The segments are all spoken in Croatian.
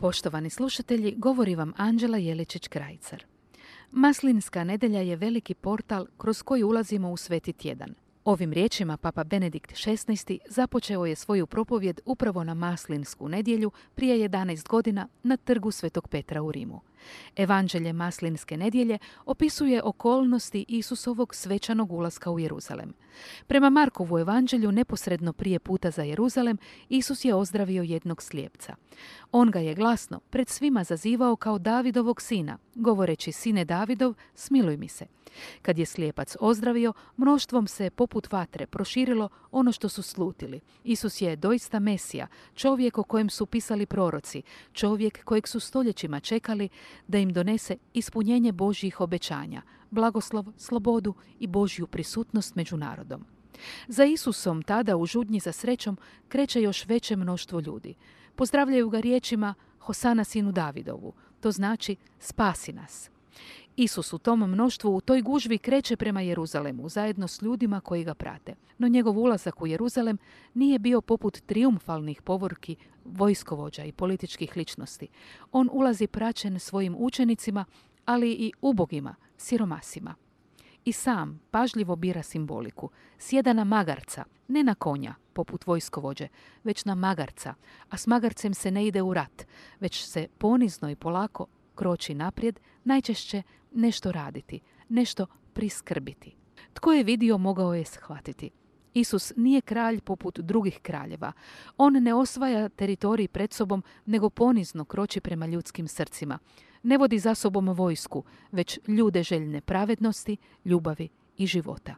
Poštovani slušatelji, govori vam Anđela Jeličić-Krajcar. Maslinska nedelja je veliki portal kroz koji ulazimo u sveti tjedan. Ovim riječima Papa Benedikt XVI započeo je svoju propovjed upravo na Maslinsku nedjelju prije 11 godina na trgu Svetog Petra u Rimu. Evanđelje Maslinske nedjelje opisuje okolnosti Isusovog svečanog ulaska u Jeruzalem. Prema Markovu evanđelju neposredno prije puta za Jeruzalem Isus je ozdravio jednog slijepca. On ga je glasno pred svima zazivao kao Davidovog sina, govoreći sine Davidov, smiluj mi se. Kad je slijepac ozdravio, mnoštvom se poput vatre proširilo ono što su slutili. Isus je doista Mesija, čovjek o kojem su pisali proroci, čovjek kojeg su stoljećima čekali da im donese ispunjenje Božjih obećanja, blagoslov, slobodu i Božju prisutnost među narodom. Za Isusom tada u žudnji za srećom kreće još veće mnoštvo ljudi. Pozdravljaju ga riječima Hosana sinu Davidovu, to znači spasi nas. Isus u tom mnoštvu u toj gužvi kreće prema Jeruzalemu zajedno s ljudima koji ga prate. No njegov ulazak u Jeruzalem nije bio poput triumfalnih povorki vojskovođa i političkih ličnosti. On ulazi praćen svojim učenicima, ali i ubogima, siromasima. I sam pažljivo bira simboliku. Sjeda na magarca, ne na konja, poput vojskovođe, već na magarca, a s magarcem se ne ide u rat, već se ponizno i polako kroči naprijed, najčešće nešto raditi, nešto priskrbiti. Tko je vidio, mogao je shvatiti. Isus nije kralj poput drugih kraljeva. On ne osvaja teritorij pred sobom, nego ponizno kroči prema ljudskim srcima. Ne vodi za sobom vojsku, već ljude željne pravednosti, ljubavi i života.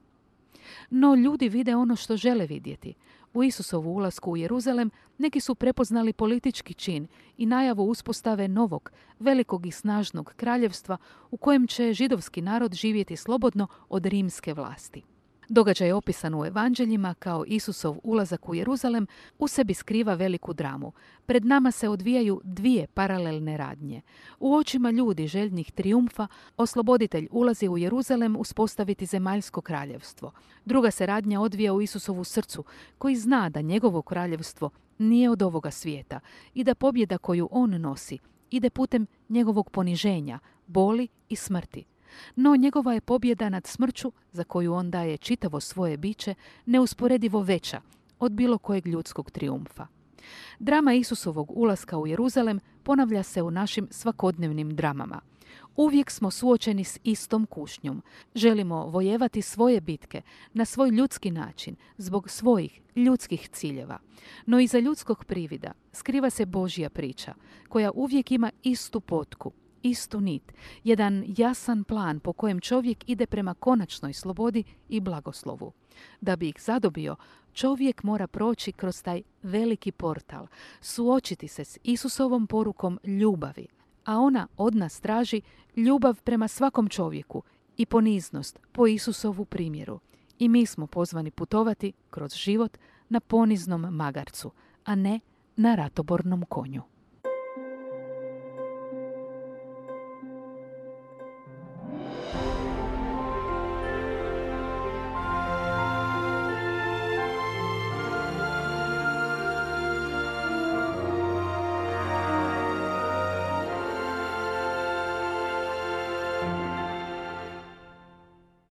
No ljudi vide ono što žele vidjeti. U Isusovu ulasku u Jeruzalem neki su prepoznali politički čin i najavu uspostave novog, velikog i snažnog kraljevstva u kojem će židovski narod živjeti slobodno od rimske vlasti. Događaj opisan u evanđeljima kao Isusov ulazak u Jeruzalem u sebi skriva veliku dramu. Pred nama se odvijaju dvije paralelne radnje. U očima ljudi željnih triumfa osloboditelj ulazi u Jeruzalem uspostaviti zemaljsko kraljevstvo. Druga se radnja odvija u Isusovu srcu koji zna da njegovo kraljevstvo nije od ovoga svijeta i da pobjeda koju on nosi ide putem njegovog poniženja, boli i smrti. No njegova je pobjeda nad smrću, za koju on daje čitavo svoje biće, neusporedivo veća od bilo kojeg ljudskog triumfa. Drama Isusovog ulaska u Jeruzalem ponavlja se u našim svakodnevnim dramama. Uvijek smo suočeni s istom kušnjom. Želimo vojevati svoje bitke na svoj ljudski način, zbog svojih ljudskih ciljeva. No iza ljudskog privida skriva se Božja priča, koja uvijek ima istu potku, istu nit, jedan jasan plan po kojem čovjek ide prema konačnoj slobodi i blagoslovu. Da bi ih zadobio, čovjek mora proći kroz taj veliki portal, suočiti se s Isusovom porukom ljubavi, a ona od nas traži ljubav prema svakom čovjeku i poniznost po Isusovu primjeru. I mi smo pozvani putovati kroz život na poniznom magarcu, a ne na ratobornom konju.